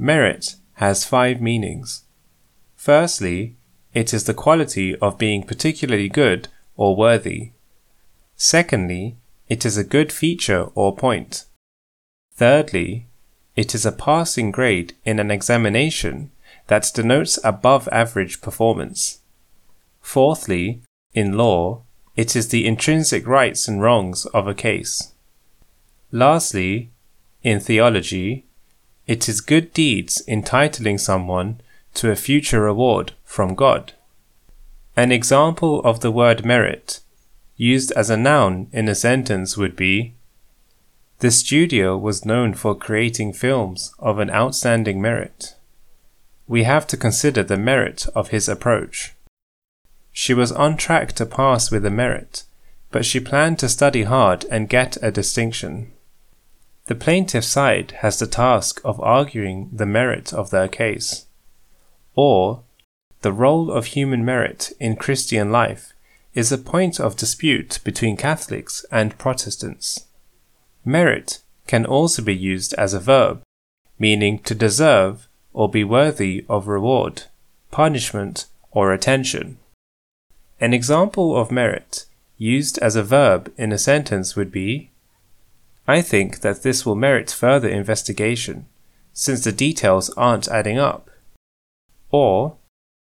Merit has five meanings. Firstly, it is the quality of being particularly good or worthy. Secondly, it is a good feature or point. Thirdly, it is a passing grade in an examination that denotes above average performance. Fourthly, in law, it is the intrinsic rights and wrongs of a case. Lastly, in theology, it is good deeds entitling someone to a future reward from God. An example of the word merit used as a noun in a sentence would be The studio was known for creating films of an outstanding merit. We have to consider the merit of his approach. She was on track to pass with a merit, but she planned to study hard and get a distinction. The plaintiff side has the task of arguing the merit of their case, or the role of human merit in Christian life is a point of dispute between Catholics and Protestants. Merit can also be used as a verb, meaning to deserve or be worthy of reward, punishment, or attention. An example of merit used as a verb in a sentence would be I think that this will merit further investigation, since the details aren't adding up. Or,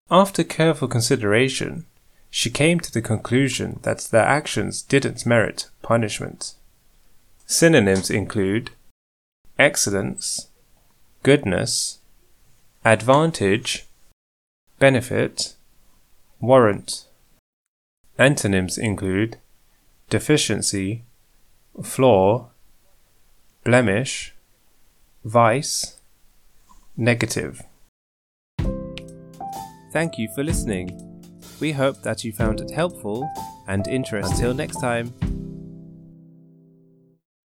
after careful consideration, she came to the conclusion that their actions didn't merit punishment. Synonyms include excellence, goodness, advantage, benefit, warrant. Antonyms include deficiency, flaw, blemish, vice, negative. Thank you for listening. We hope that you found it helpful and interesting. Until next time.